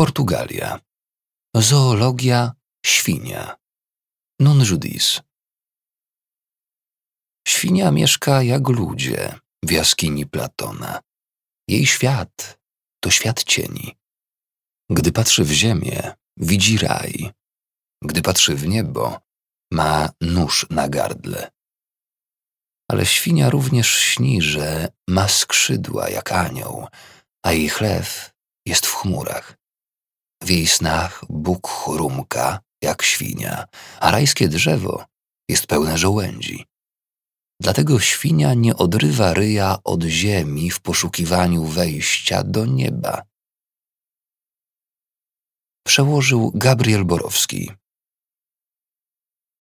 Portugalia. Zoologia świnia. Non judis. Świnia mieszka jak ludzie w jaskini Platona. Jej świat to świat cieni. Gdy patrzy w ziemię, widzi raj. Gdy patrzy w niebo, ma nóż na gardle. Ale świnia również śni, że ma skrzydła jak anioł, a jej chlew jest w chmurach. W jej snach Bóg chrumka jak świnia, a rajskie drzewo jest pełne żołędzi. Dlatego świnia nie odrywa ryja od ziemi w poszukiwaniu wejścia do nieba. Przełożył Gabriel Borowski.